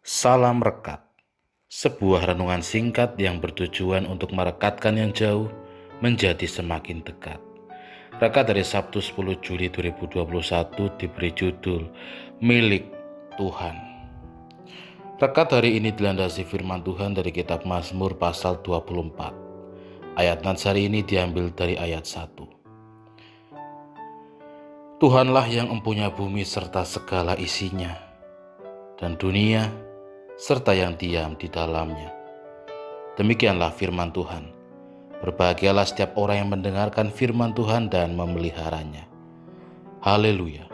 Salam Rekat Sebuah renungan singkat yang bertujuan untuk merekatkan yang jauh menjadi semakin dekat. Rekat dari Sabtu 10 Juli 2021 diberi judul Milik Tuhan. Rekat hari ini dilandasi firman Tuhan dari kitab Mazmur pasal 24. Ayat nats hari ini diambil dari ayat 1. Tuhanlah yang empunya bumi serta segala isinya, dan dunia serta yang diam di dalamnya. Demikianlah firman Tuhan. Berbahagialah setiap orang yang mendengarkan firman Tuhan dan memeliharanya. Haleluya.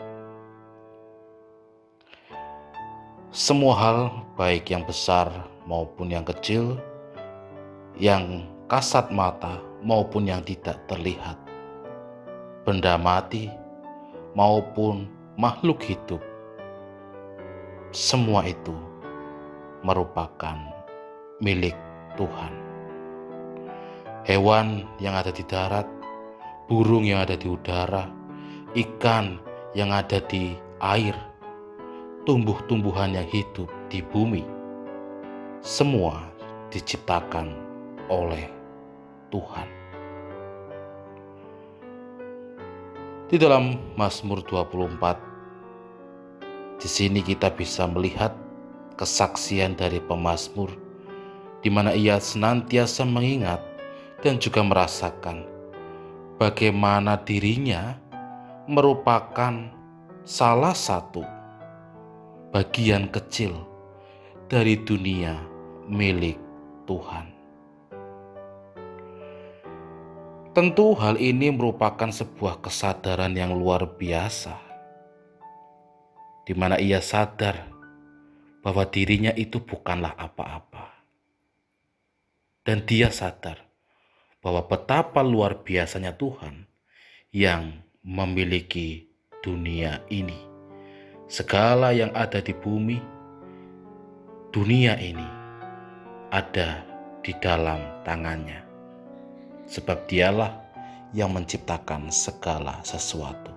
Semua hal, baik yang besar maupun yang kecil, yang kasat mata maupun yang tidak terlihat, benda mati maupun makhluk hidup, semua itu merupakan milik Tuhan. Hewan yang ada di darat, burung yang ada di udara, ikan yang ada di air, tumbuh-tumbuhan yang hidup di bumi, semua diciptakan oleh Tuhan. Di dalam Mazmur 24 di sini kita bisa melihat kesaksian dari pemazmur di mana ia senantiasa mengingat dan juga merasakan bagaimana dirinya merupakan salah satu bagian kecil dari dunia milik Tuhan. Tentu hal ini merupakan sebuah kesadaran yang luar biasa di mana ia sadar bahwa dirinya itu bukanlah apa-apa. Dan dia sadar bahwa betapa luar biasanya Tuhan yang memiliki dunia ini. Segala yang ada di bumi, dunia ini ada di dalam tangannya. Sebab dialah yang menciptakan segala sesuatu.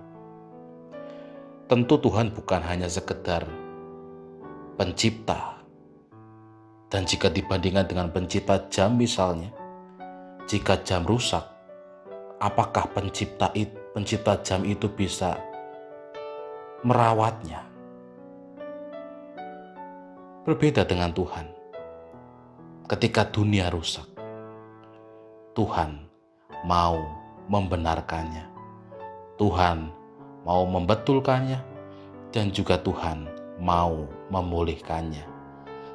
Tentu Tuhan bukan hanya sekedar pencipta. Dan jika dibandingkan dengan pencipta jam misalnya, jika jam rusak, apakah pencipta itu, pencipta jam itu bisa merawatnya? Berbeda dengan Tuhan. Ketika dunia rusak, Tuhan mau membenarkannya. Tuhan mau membetulkannya, dan juga Tuhan mau memulihkannya,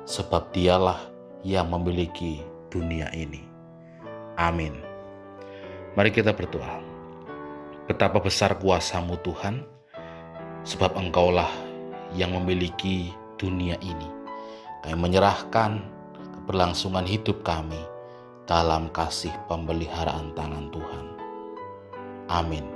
sebab Dialah yang memiliki dunia ini. Amin. Mari kita berdoa. Betapa besar kuasamu Tuhan, sebab Engkaulah yang memiliki dunia ini. Kami menyerahkan keberlangsungan hidup kami dalam kasih pemeliharaan tangan Tuhan. Amin.